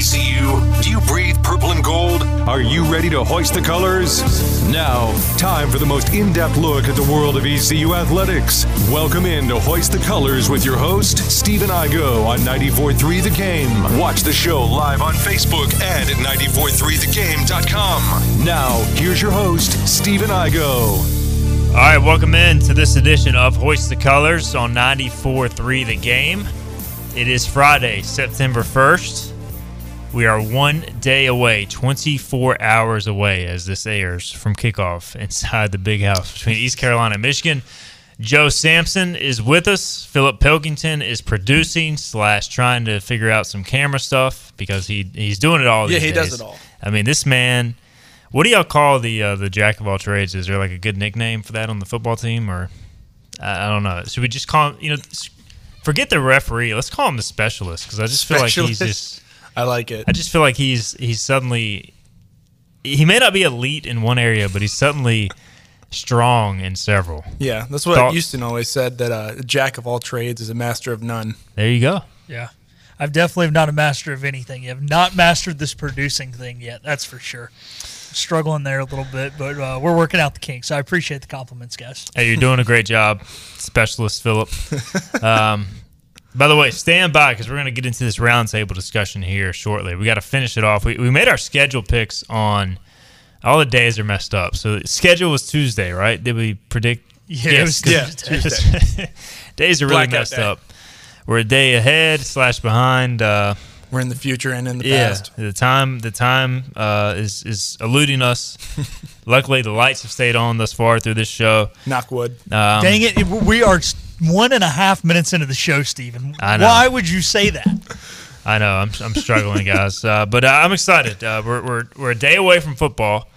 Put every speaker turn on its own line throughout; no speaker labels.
ECU? Do you breathe purple and gold? Are you ready to hoist the colors? Now, time for the most in depth look at the world of ECU athletics. Welcome in to Hoist the Colors with your host, Stephen Igoe on 94.3 The Game. Watch the show live on Facebook and at 943thegame.com. Now, here's your host, Stephen Igoe.
All right, welcome in to this edition of Hoist the Colors on 94.3 The Game. It is Friday, September 1st. We are one day away, 24 hours away as this airs from kickoff inside the big house between East Carolina and Michigan. Joe Sampson is with us. Philip Pilkington is producing slash trying to figure out some camera stuff because he he's doing it all.
Yeah, he
days.
does it all.
I mean, this man what do y'all call the uh, the jack of all trades? Is there like a good nickname for that on the football team, or I I don't know? Should we just call him? You know, forget the referee. Let's call him the specialist because I just feel like he's just.
I like it.
I just feel like he's he's suddenly. He may not be elite in one area, but he's suddenly strong in several.
Yeah, that's what
Thought-
Houston always said that uh, a jack of all trades is a master of none.
There you go.
Yeah. I've definitely not a master of anything. You have not mastered this producing thing yet. That's for sure. Struggling there a little bit, but uh, we're working out the kinks. So I appreciate the compliments, guys.
Hey, you're doing a great job, specialist Philip. Um, by the way, stand by because we're going to get into this roundtable discussion here shortly. We got to finish it off. We, we made our schedule picks on all the days are messed up. So schedule was Tuesday, right? Did we predict?
Yeah, it was
'cause-
Yeah, Tuesday.
days are really
Blackout
messed
day.
up. We're a day ahead slash behind. Uh,
We're in the future and in the
yeah,
past.
the time the time uh, is is eluding us. Luckily, the lights have stayed on thus far through this show.
Knock wood.
Um,
Dang it. We are s- one and a half minutes into the show, Stephen.
I know.
Why would you say that?
I know I'm, I'm struggling, guys, uh, but uh, I'm excited. Uh, we're, we're we're a day away from football.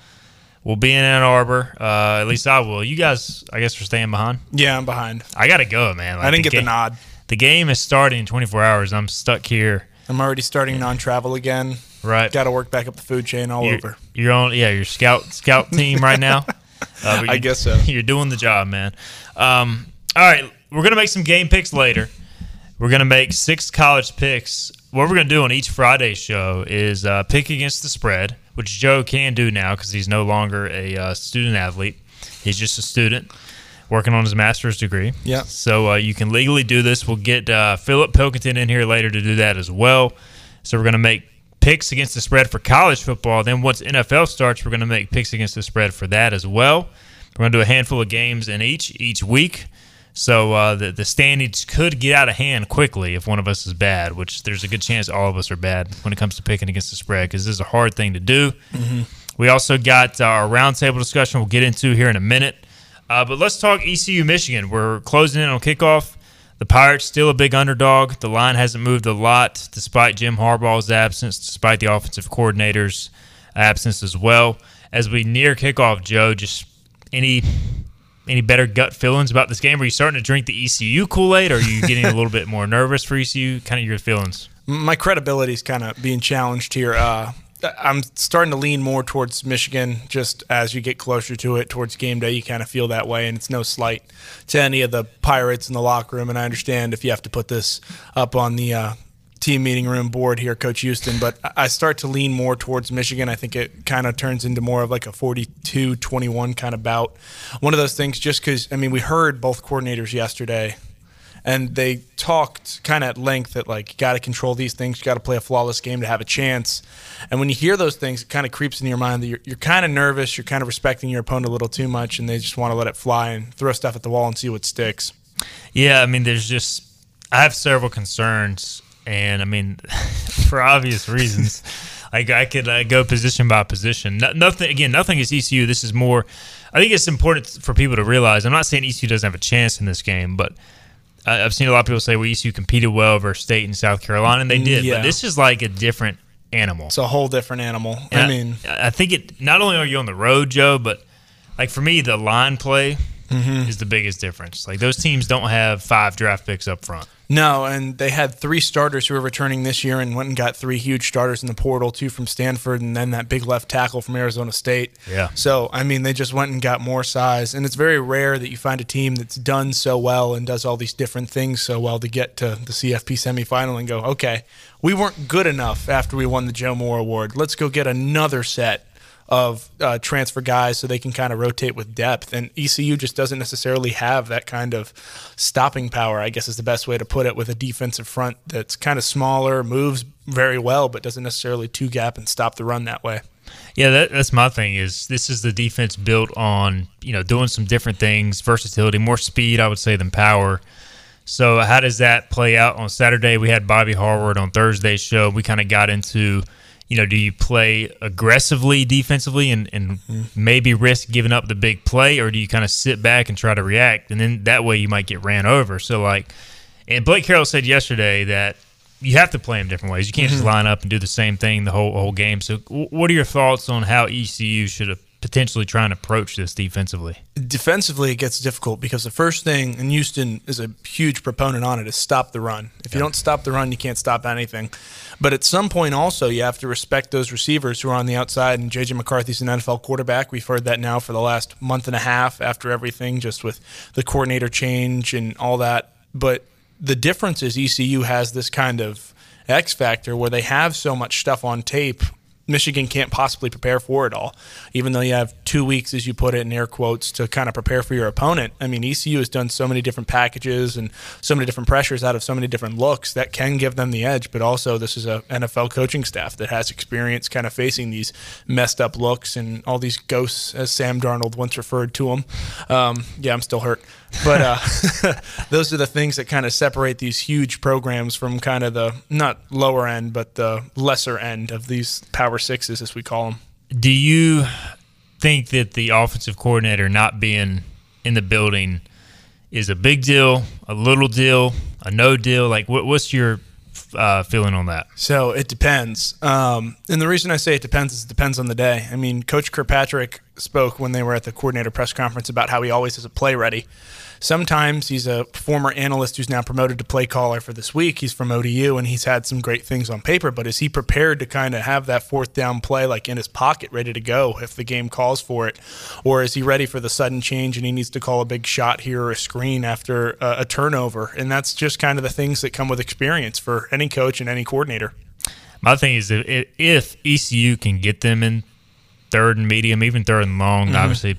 We'll be in Ann Arbor. Uh, at least I will. You guys, I guess, are staying behind.
Yeah, I'm behind.
I gotta go, man. Like,
I didn't get
ga-
the nod.
The game is starting in 24 hours. I'm stuck here.
I'm already starting non-travel again.
Right.
Got to work back up the food chain all
you're,
over.
You're on, yeah, your scout scout team right now. Uh,
I guess so.
You're doing the job, man. Um, all right, we're gonna make some game picks later. We're gonna make six college picks. What we're gonna do on each Friday show is uh, pick against the spread, which Joe can do now because he's no longer a uh, student athlete. He's just a student working on his master's degree.
Yeah.
So uh, you can legally do this. We'll get uh, Philip Pilkington in here later to do that as well. So we're going to make picks against the spread for college football. Then once NFL starts, we're going to make picks against the spread for that as well. We're going to do a handful of games in each each week. So uh, the the standings could get out of hand quickly if one of us is bad, which there's a good chance all of us are bad when it comes to picking against the spread because this is a hard thing to do. We also got uh, our roundtable discussion we'll get into here in a minute. Uh, but let's talk ECU Michigan. We're closing in on kickoff. The Pirates still a big underdog. The line hasn't moved a lot despite Jim Harbaugh's absence, despite the offensive coordinator's absence as well. As we near kickoff, Joe, just any any better gut feelings about this game? Are you starting to drink the ECU Kool Aid? Are you getting a little bit more nervous for ECU? Kind of your feelings.
My credibility is kind of being challenged here. Uh, I'm starting to lean more towards Michigan just as you get closer to it towards game day. You kind of feel that way, and it's no slight to any of the Pirates in the locker room. And I understand if you have to put this up on the uh, team meeting room board here, Coach Houston, but I- start to lean more towards Michigan. I think it kind of turns into more of like a 42 21 kind of bout. One of those things, just because, I mean, we heard both coordinators yesterday and they talked kind of at length that like you got to control these things, you got to play a flawless game to have a chance. And when you hear those things, it kind of creeps into your mind that you're, you're kind of nervous, you're kind of respecting your opponent a little too much, and they just want to let it fly and throw stuff at the wall and see what sticks.
Yeah, I mean, there's just I have several concerns, and I mean, for obvious reasons, like I could uh, go position by position. No, nothing again, nothing is ECU. This is more. I think it's important for people to realize. I'm not saying ECU doesn't have a chance in this game, but I- I've seen a lot of people say, "Well, ECU competed well versus State and South Carolina," and they did.
Yeah.
But this is like a different animal.
It's a whole different animal.
And
I mean,
I think it. Not only are you on the road, Joe, but like for me, the line play
Mm-hmm.
is the biggest difference. Like those teams don't have five draft picks up front.
No, and they had three starters who were returning this year and went and got three huge starters in the portal, two from Stanford and then that big left tackle from Arizona State.
Yeah.
So, I mean, they just went and got more size. And it's very rare that you find a team that's done so well and does all these different things so well to get to the CFP semifinal and go, okay, we weren't good enough after we won the Joe Moore Award. Let's go get another set of uh, transfer guys so they can kind of rotate with depth. And ECU just doesn't necessarily have that kind of stopping power, I guess is the best way to put it, with a defensive front that's kind of smaller, moves very well, but doesn't necessarily two gap and stop the run that way.
Yeah, that, that's my thing. Is this is the defense built on you know doing some different things, versatility, more speed, I would say, than power. So how does that play out on Saturday? We had Bobby Harward on Thursday's show. We kind of got into you know, do you play aggressively defensively and, and mm-hmm. maybe risk giving up the big play, or do you kind of sit back and try to react? And then that way you might get ran over. So, like, and Blake Harrell said yesterday that you have to play them different ways. You can't mm-hmm. just line up and do the same thing the whole whole game. So, what are your thoughts on how ECU should have potentially trying to approach this defensively?
Defensively, it gets difficult because the first thing, and Houston is a huge proponent on it, is stop the run. If you don't stop the run, you can't stop anything. But at some point, also, you have to respect those receivers who are on the outside. And JJ McCarthy's an NFL quarterback. We've heard that now for the last month and a half after everything, just with the coordinator change and all that. But the difference is ECU has this kind of X factor where they have so much stuff on tape Michigan can't possibly prepare for it all, even though you have two weeks, as you put it in air quotes, to kind of prepare for your opponent. I mean, ECU has done so many different packages and so many different pressures out of so many different looks that can give them the edge. But also, this is a NFL coaching staff that has experience kind of facing these messed up looks and all these ghosts, as Sam Darnold once referred to them. Um, yeah, I'm still hurt. But uh, those are the things that kind of separate these huge programs from kind of the not lower end, but the lesser end of these power sixes, as we call them.
Do you think that the offensive coordinator not being in the building is a big deal, a little deal, a no deal? Like, what, what's your uh, feeling on that?
So it depends. Um, and the reason I say it depends is it depends on the day. I mean, Coach Kirkpatrick spoke when they were at the coordinator press conference about how he always has a play ready. Sometimes he's a former analyst who's now promoted to play caller for this week. He's from ODU and he's had some great things on paper, but is he prepared to kind of have that fourth down play like in his pocket ready to go if the game calls for it? Or is he ready for the sudden change and he needs to call a big shot here or a screen after a, a turnover? And that's just kind of the things that come with experience for any coach and any coordinator.
My thing is if, if ECU can get them in third and medium, even third and long, mm-hmm. obviously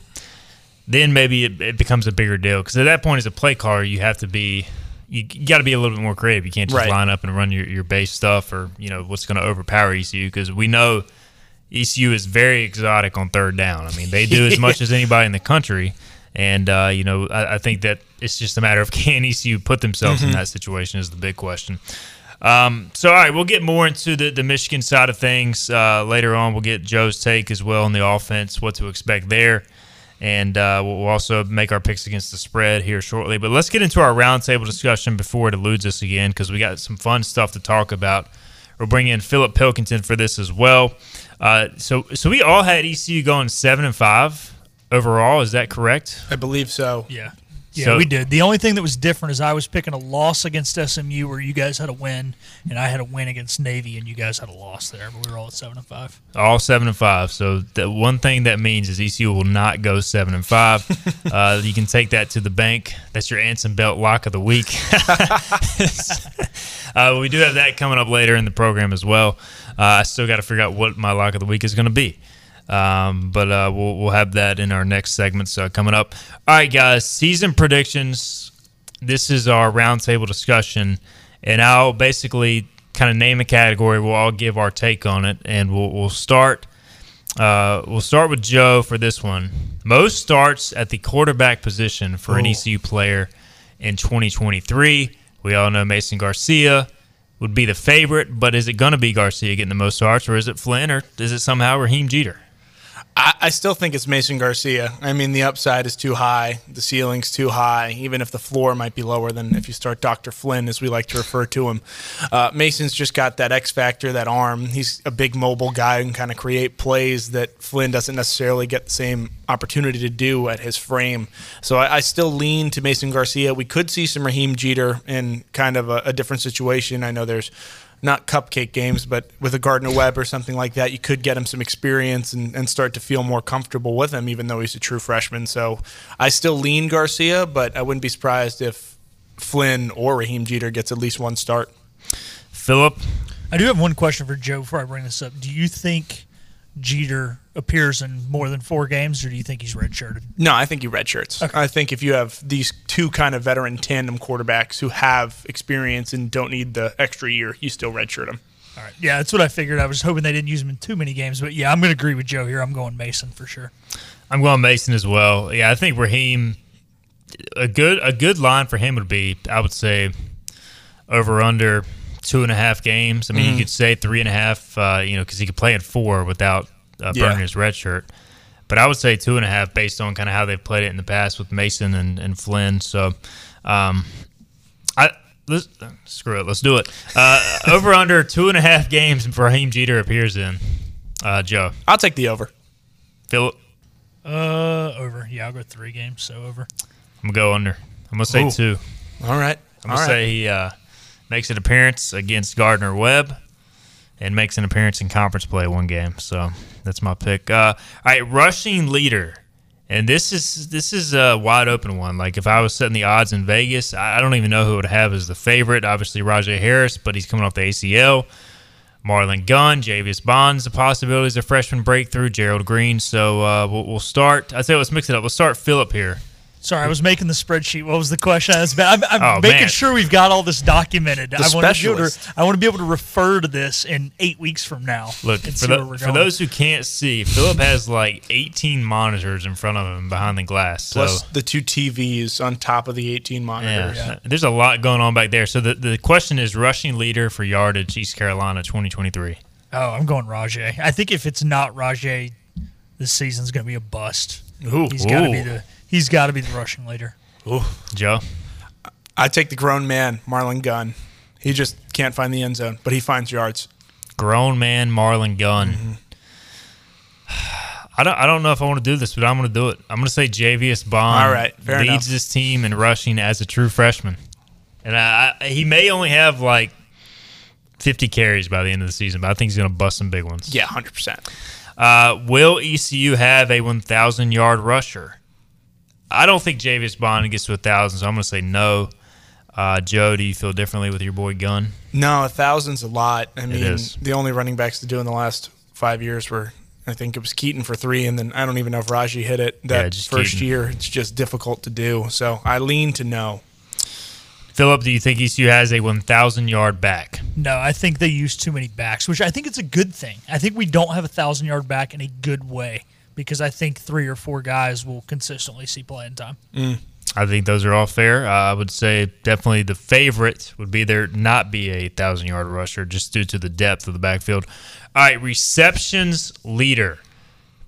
then maybe it, it becomes a bigger deal because at that point as a play caller you have to be you, got to be a little bit more creative you can't just right. line up and run your, your base stuff or you know what's going to overpower ecu because we know ecu is very exotic on third down i mean they do as much as anybody in the country and uh, you know I, I, think that it's just a matter of can ecu put themselves mm-hmm. in that situation is the big question um, so, all right, we'll get more into the, the Michigan side of things uh, later on. We'll get Joe's take as well on the offense, what to expect there and uh, we'll also make our picks against the spread here shortly. But let's get into our roundtable discussion before it eludes us again because we got some fun stuff to talk about. We'll bring in Philip Pilkington for this as well. Uh, so, so we all had ECU going seven and five overall. Is that correct?
I believe so.
Yeah. Yeah, so, we did. The only thing that was different is I was picking a loss against SMU, where you guys had a win, and I had a win against Navy, and you guys had a loss there. But we were all at seven and five.
All seven and five. So the one thing that means is ECU will not go seven and five. uh, you can take that to the bank. That's your Anson Belt lock of the week. uh, we do have that coming up later in the program as well. Uh, I still got to figure out what my lock of the week is going to be. Um, but uh, we'll we'll have that in our next segments uh, coming up. All right, guys, season predictions. This is our roundtable discussion, and I'll basically kind of name a category. We'll all give our take on it, and we'll we'll start. Uh, we'll start with Joe for this one. Most starts at the quarterback position for Ooh. an ECU player in 2023. We all know Mason Garcia would be the favorite, but is it going to be Garcia getting the most starts, or is it Flynn, or is it somehow Raheim Jeter?
I, I, still think it's Mason Garcia. I mean, the upside is too high, the ceiling's too high, even if the floor might be lower than if you start Dr. Flynn, as we like to refer to him. Uh, Mason's just got that X factor, that arm. He's a big mobile guy and kind of create plays that Flynn doesn't necessarily get the same opportunity to do at his frame. So I, I still lean to Mason Garcia. We could see some Raheim Jeter in kind of a, a different situation. I know there's not cupcake games, but with a Gardner Webb or something like that, you could get him some experience and, and start to feel more comfortable with him, even though he's a true freshman. So I still lean Garcia, but I wouldn't be surprised if Flynn or Raheim Jeter gets at least one start.
Philip,
I do have one question for Joe before I bring this up. Do you think Jeter appears in more than four games, or do you think he's redshirted?
No, I think he redshirts.
Okay.
I think if you have these two kind of veteran tandem quarterbacks who have experience and don't need the extra year, you still redshirt them.
All right. Yeah, that's what I figured. I was hoping they didn't use him in too many games, but yeah, I'm going to agree with Joe here. I'm going Mason for sure.
I'm going Mason as well. Yeah, I think Raheim a good a good line for him would be I would say over under two and a half games. I mean, you could say three and a half, uh, you know, because he could play in four without uh,
Yeah.
burning his red shirt. But I would say two and a half based on kind of how they've played it in the past with Mason and, and Flynn. So, um, I let's, screw it. Let's do it. Uh, over under two and a half games Raheim Jeter appears in. Uh, Joe,
I'll take the over.
Philip,
Uh, over. Yeah, I'll go three games, so over.
I'm gonna go under. I'm gonna say
Ooh.
two.
All right.
I'm
All
gonna
right.
say he uh, makes an appearance against Gardner Webb and makes an appearance in conference play one game. So that's my pick. Uh, all right, rushing leader, and this is this is a wide open one. Like if I was setting the odds in Vegas, I don't even know who would have as the favorite. Obviously Rahjai Harris, but he's coming off the ACL. Marlon Gunn, Javius Bonds, the possibilities of freshman breakthrough, Gerald Green. So uh, we'll, we'll start. I say let's mix it up. We'll start Philip here.
Sorry, I was making the spreadsheet. What was the question? I was, I'm, I'm
Oh,
making
man.
sure we've got all this documented. I want to be able to. I want to be able to refer to this in eight weeks from now.
Look for, the, for those who can't see, Philip has like 18 monitors in front of him behind the glass. So
Plus the two TVs on top of the 18
yeah,
monitors.
there's a lot going on back there. So the, the question is rushing leader for yardage East Carolina 2023.
Oh, I'm going Rahjai. I think if it's not Rahjai, this season's going to be a bust.
Ooh.
He's got to be the. He's got to be the rushing leader.
Joe,
I take the grown man, Marlon Gunn. He just can't find the end zone, but he finds yards.
grown man Marlon Gunn.
Mm-hmm.
I don't, I don't know if I want to do this, but I'm going to do it. I'm going to say Javius Bond
All right, fair
leads
enough.
this team in rushing as a true freshman. And I, I, he may only have like 50 carries by the end of the season, but I think he's going to bust some big ones.
Yeah, 100%.
Uh, will ECU have a 1,000 yard rusher? I don't think Javius Bond gets to a 1,000, so I'm going to say no. Uh, Joe, do you feel differently with your boy Gunn?
No, a thousand's a lot. I mean,
is.
the only running backs to do in the last five years were, I think it was Keaton for three, and then I don't even know if Rahjai hit it that
just
first
Keaton.
year. It's just difficult to do. So I lean to no.
Philip, do you think ECU has a 1,000 yard back?
No, I think they use too many backs, which I think it's a good thing. I think we don't have a thousand yard back in a good way because I think three or four guys will consistently see playing time.
I think those are all fair. Uh, I would say definitely the favorite would be there not be a thousand yard rusher just due to the depth of the backfield. All right, receptions leader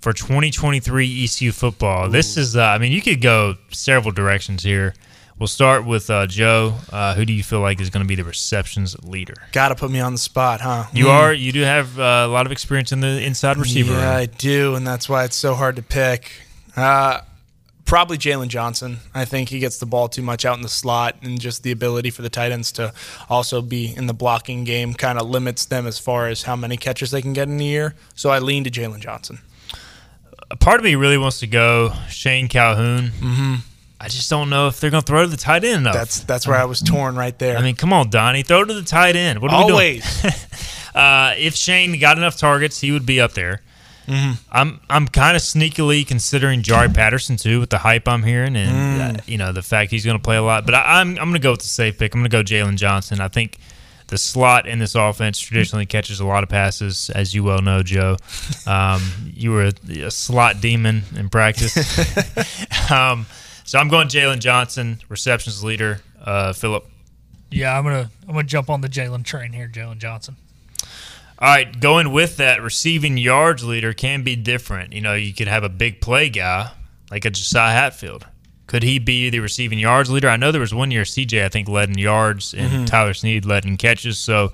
for 2023 ECU football. This is, uh, I mean, you could go several directions here. We'll start with uh, Joe. Uh, who do you feel like is going to be the receptions leader?
Got to put me on the spot, huh?
You
Mm.
are, you do have uh, a lot of experience in the inside receiver.
Yeah,
room.
I do, and that's why it's so hard to pick. Uh, probably Jaylen Johnson. I think he gets the ball too much out in the slot, and just the ability for the tight ends to also be in the blocking game kind of limits them as far as how many catches they can get in a year. So I lean to Jaylen Johnson.
a part of me really wants to go Shane Calhoun. Mm-hmm. I just don't know if they're going to throw to the tight end enough.
That's that's where I was torn right there.
I mean, come on, Donnie, throw to the tight end. What are we doing?
always.
Uh, if Shane got enough targets, he would be up there.
Mm-hmm.
I'm I'm kind of sneakily considering Jari Patterson too, with the hype I'm hearing, and uh, you know the fact he's going to play a lot. But I, I'm I'm going to go with the safe pick. I'm going to go Jaylen Johnson. I think the slot in this offense traditionally catches a lot of passes, as you well know, Joe. Um, you were a, a slot demon in practice. um, so I'm going Jaylen Johnson, receptions leader. Uh, Philip.
Yeah, I'm gonna I'm gonna jump on the Jaylen train here, Jaylen Johnson.
All right, going with that, receiving yards leader can be different. You know, you could have a big play guy like a Josiah Hatfield. Could he be the receiving yards leader? I know there was one year CJ I think led in yards and Tyler Snead led in catches. So,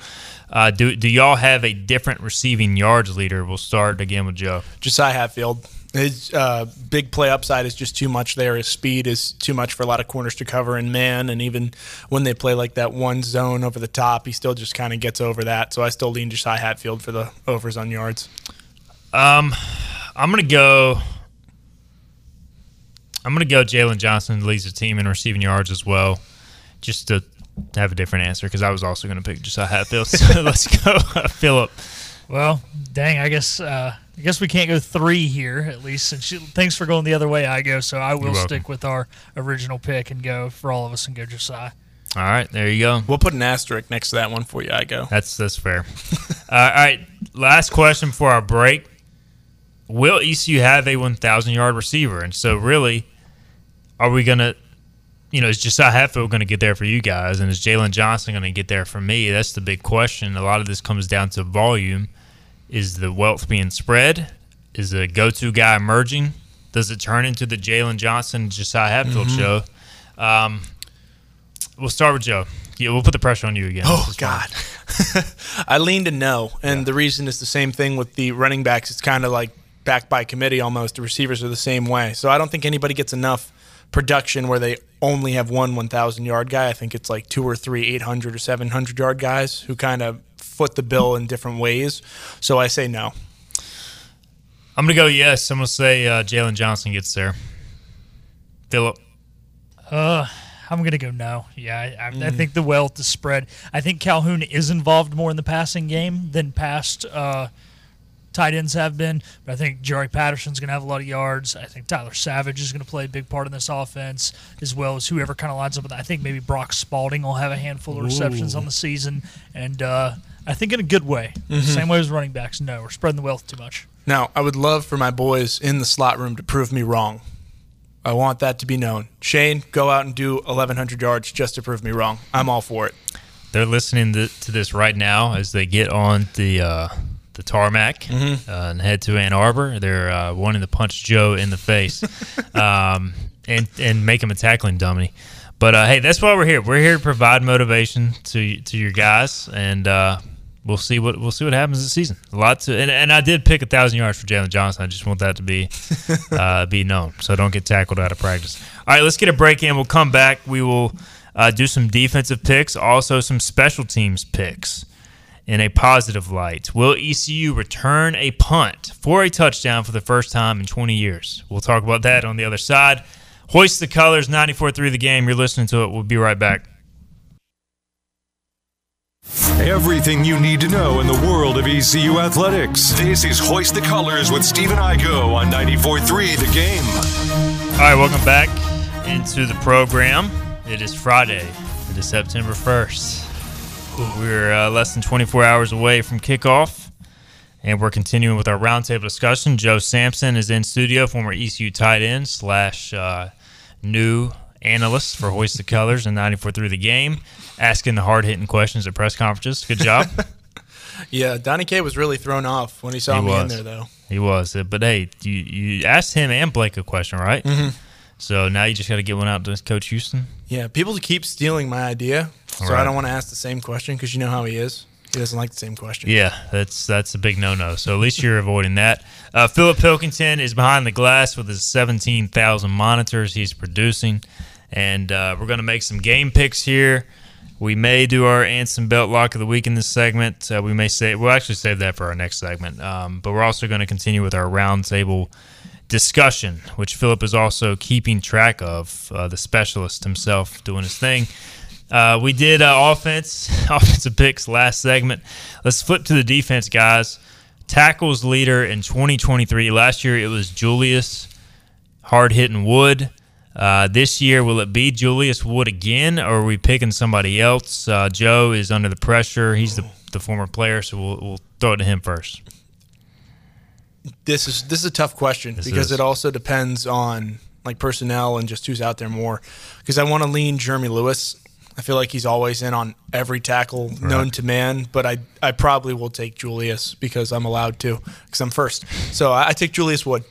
uh, do do y'all have a different receiving yards leader? We'll start again with Joe.
Josiah Hatfield. His uh, big play upside is just too much there. His speed is too much for a lot of corners to cover in man, and even when they play like that one zone over the top, he still just kind of gets over that. So I still lean Josiah Hatfield for the overs on yards.
Um, I'm gonna go. I'm gonna go. Jaylen Johnson leads the team in receiving yards as well. Just to have a different answer because I was also going to pick Josiah Hatfield. So let's go, uh, Philip.
Well, dang, I guess uh, I guess we can't go three here at least. Since you, thanks for going the other way, I go. So I will stick with our original pick and go for all of us and go Josiah.
All right, there you go.
We'll put an asterisk next to that one for you. I go.
That's that's fair. uh, all right, last question before our break. Will ECU have a 1,000 yard receiver? And so, really, are we gonna, you know, is Josiah Hatfield going to get there for you guys, and is Jaylen Johnson going to get there for me? That's the big question. A lot of this comes down to volume. Is the wealth being spread? Is the go-to guy emerging? Does it turn into the Jaylen Johnson Josiah Hatfield
Mm-hmm.
show? Um, we'll start with Joe. Yeah, we'll put the pressure on you again.
Oh
This is fine.
God, I lean to no, and the reason is the same thing with the running backs. It's kind of like backed by committee almost. The receivers are the same way, so I don't think anybody gets enough production where they only have one 1,000 yard guy. I think it's like two or three 800 or 700 yard guys who kind of foot the bill in different ways. So I say no.
I'm gonna go yes. I'm gonna say uh, Jaylen Johnson gets there. Philip,
Uh, I'm gonna go no. Yeah, I, I, I think the wealth is spread. I think Calhoun is involved more in the passing game than past uh, tight ends have been. But I think Jerry Patterson's gonna have a lot of yards. I think Tyler Savage is gonna play a big part in this offense, as well as whoever kind of lines up with. that. I think maybe Brock Spalding will have a handful of receptions on the season, and uh, I think in a good way. Same way as running backs. No, we're spreading the wealth too much.
Now, I would love for my boys in the slot room to prove me wrong. I want that to be known. Shane, go out and do 1,100 yards just to prove me wrong. I'm all for it.
they're listening to, to this right now as they get on the uh, the tarmac uh, and head to Ann Arbor. They're uh, wanting to punch Joe in the face um, and and make him a tackling dummy. But uh, hey, that's why we're here. We're here to provide motivation to to your guys, and uh, we'll see what we'll see what happens this season. A lot to, and, and I did pick a thousand yards for Jaylen Johnson. I just want that to be uh, be known, so don't get tackled out of practice. All right, let's get a break in. We'll come back. We will uh, do some defensive picks, also some special teams picks in a positive light. Will ECU return a punt for a touchdown for the first time in 20 years? We'll talk about that on the other side. Hoist the colors, 94-3 the game. You're listening to it. We'll be right back.
Everything you need to know in the world of ECU athletics. This is Hoist the Colors with Stephen Igoe on 94.3 The Game.
All right, welcome back into the program. It is Friday. It is September 1st. We're uh, less than 24 hours away from kickoff, and we're continuing with our roundtable discussion. Joe Sampson is in studio, former ECU tight end slash uh, new analyst for Hoist the Colors and 94 Through the game, asking the hard hitting questions at press conferences. Good job.
Yeah, Donnie K was really thrown off when he saw
He
me in there, though.
He was, Uh, but hey, you you asked him and Blake a question, right? Mm-hmm. So now you just got to get one out to Coach Houston.
Yeah, people keep stealing my idea, so
Right.
I don't want to ask the same question because you know how he is. He doesn't like the same question.
Yeah, that's that's a big no no. So at least you're avoiding that. Uh, Philip Pilkington is behind the glass with his 17,000 monitors he's producing, and uh, we're going to make some game picks here. We may do our Anson Belt Lock of the Week in this segment. Uh, we may say we'll actually save that for our next segment. Um, but we're also going to continue with our roundtable discussion, which Philip is also keeping track of. Uh, the specialist himself doing his thing. Uh, we did uh, offense, offensive picks last segment. Let's flip to the defense, guys. Tackles leader in 2023. Last year it was Julius hard hitting Wood. Uh, this year, will it be Julius Wood again, or are we picking somebody else? Uh, Joe is under the pressure. He's the, the former player, so we'll, we'll throw it to him first.
This is this is a tough question
This
because
is.
it also depends on like personnel and just who's out there more. Because I want to lean Jeremy Lewis. I feel like he's always in on every tackle known to man, but I I probably will take Julius because I'm allowed to because I'm first. So I, I take Julius Wood.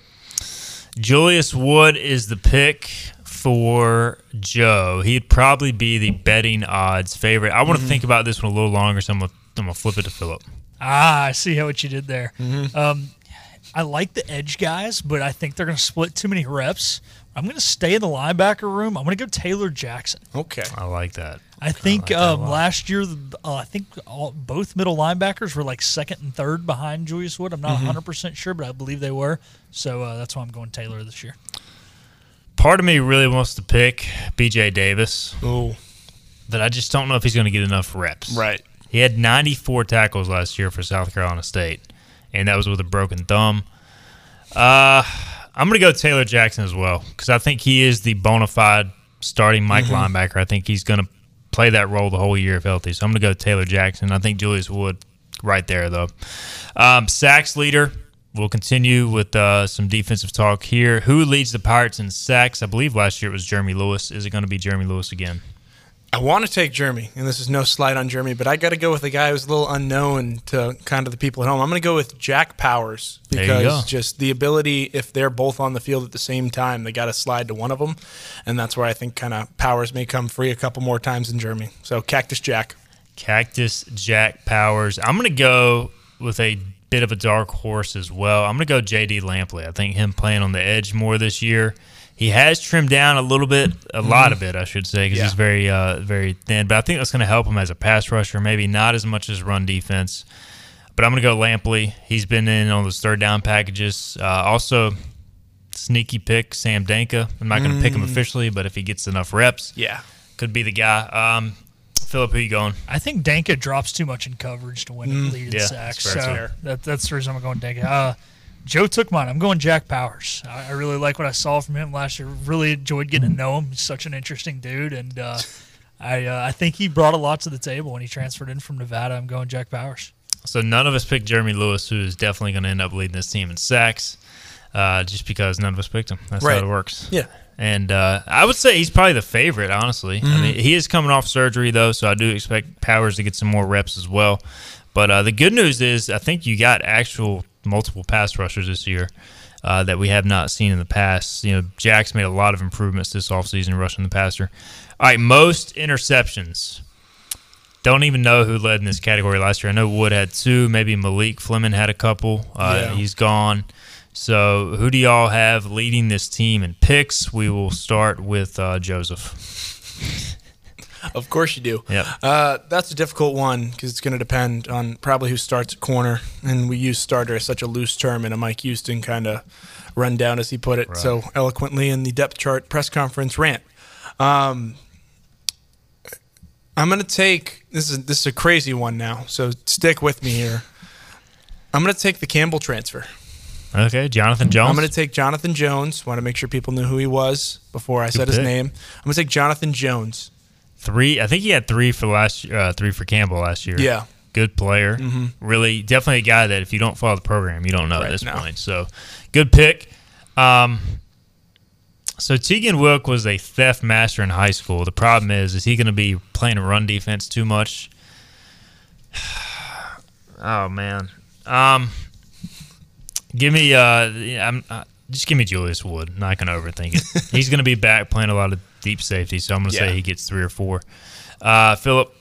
Julius Wood is the pick for Joe. He'd probably be the betting odds favorite. I want to think about this one a little longer, so I'm going I'm to flip it to Philip.
Ah, I see how what you did there. Um, I like the edge guys, but I think they're going to split too many reps. I'm going to stay in the linebacker room. I'm going to go Taylor Jackson.
Okay.
I like that.
I think
like
um, last year, uh, I think all, both middle linebackers were like second and third behind Julius Wood. I'm not 100 percent sure, but I believe they were. So uh, that's why I'm going Taylor this year.
Part of me really wants to pick BJ Davis.
Oh,
but I just don't know if he's going to get enough reps.
Right.
He had 94 tackles last year for South Carolina State, and that was with a broken thumb. Uh, I'm going to go Taylor Jackson as well because I think he is the bona fide starting Mike
Mm-hmm.
linebacker. I think he's going to play that role the whole year if healthy. So I'm going to go Taylor Jackson. I think Julius Wood right there, though. Um, sacks leader. We'll continue with uh, some defensive talk here. Who leads the Pirates in sacks? I believe last year it was Jeremy Lewis. Is it going to be Jeremy Lewis again?
I want to take Jeremy, and this is no slight on Jeremy, but I got to go with a guy who's a little unknown to kind of the people at home. I'm going to go with Jack Powers because just the ability, if they're both on the field at the same time, they got to slide to one of them, and that's where I think kind of Powers may come free a couple more times than Jeremy. So Cactus Jack.
Cactus Jack Powers. I'm going to go with a bit of a dark horse as well. I'm going to go JD Lampley. I think him playing on the edge more this year. He has trimmed down a little bit, a lot of it, I should say, because
Yeah.
he's very, uh, very thin. But I think that's going to help him as a pass rusher. Maybe not as much as run defense. But I'm going to go Lampley. He's been in on those third down packages. Uh, also, sneaky pick Sam Danka. I'm not going to pick him officially, but if he gets enough reps,
Yeah.
could be the guy. Um, Philip, who you going?
I think Danka drops too much in coverage to win a lead in
yeah,
sacks.
that's
So that, that's the reason I'm going Danka. Uh, Joe took mine. I'm going Jack Powers. I, I really like what I saw from him last year. Really enjoyed getting to know him. He's such an interesting dude, and uh, I uh, I think he brought a lot to the table when he transferred in from Nevada. I'm going Jack Powers.
So none of us picked Jeremy Lewis, who is definitely going to end up leading this team in sacks, uh, just because none of us picked him. That's
Right.
how it works.
Yeah.
And uh, I would say he's probably the favorite, honestly. I
Mm-hmm.
mean, he is coming off surgery though, so I do expect Powers to get some more reps as well. But uh, the good news is, I think you got actual multiple pass rushers this year uh, that we have not seen in the past. You know, Jack's made a lot of improvements this offseason rushing the passer. All right, most interceptions. Don't even know who led in this category last year. I know Wood had two. Maybe Malik Fleming had a couple. Uh,
Yeah.
He's gone. So, who do y'all have leading this team in picks? We will start with uh, Joseph.
Of course you do.
Yep.
Uh, that's a difficult one because it's going to depend on probably who starts at corner. And we use starter as such a loose term in a Mike Houston kind of rundown, as he put it so eloquently in the depth chart press conference rant. Um, I'm going to take this is this is a crazy one now, so stick with me here. I'm going to take the Campbell transfer.
Okay, Jonathan Jones.
I'm going to take Jonathan Jones. Want to make sure people knew who he was before I said his name. I'm going to take Jonathan Jones.
Three. I think he had three for last uh, three for Campbell last year.
Yeah.
good player. Really, definitely a guy that if you don't follow the program, you don't know at this
no.
point. So, good pick. Um, so Tegan Wilk was a theft master in high school. The problem is, is he going to be playing a run defense too much? oh man. Um, give me. Uh, I'm. Uh, just give me Julius Wood. Not going to overthink it. He's going to be back playing a lot of deep safety, so I'm going to
Yeah.
say he gets three or four. Uh, Philip.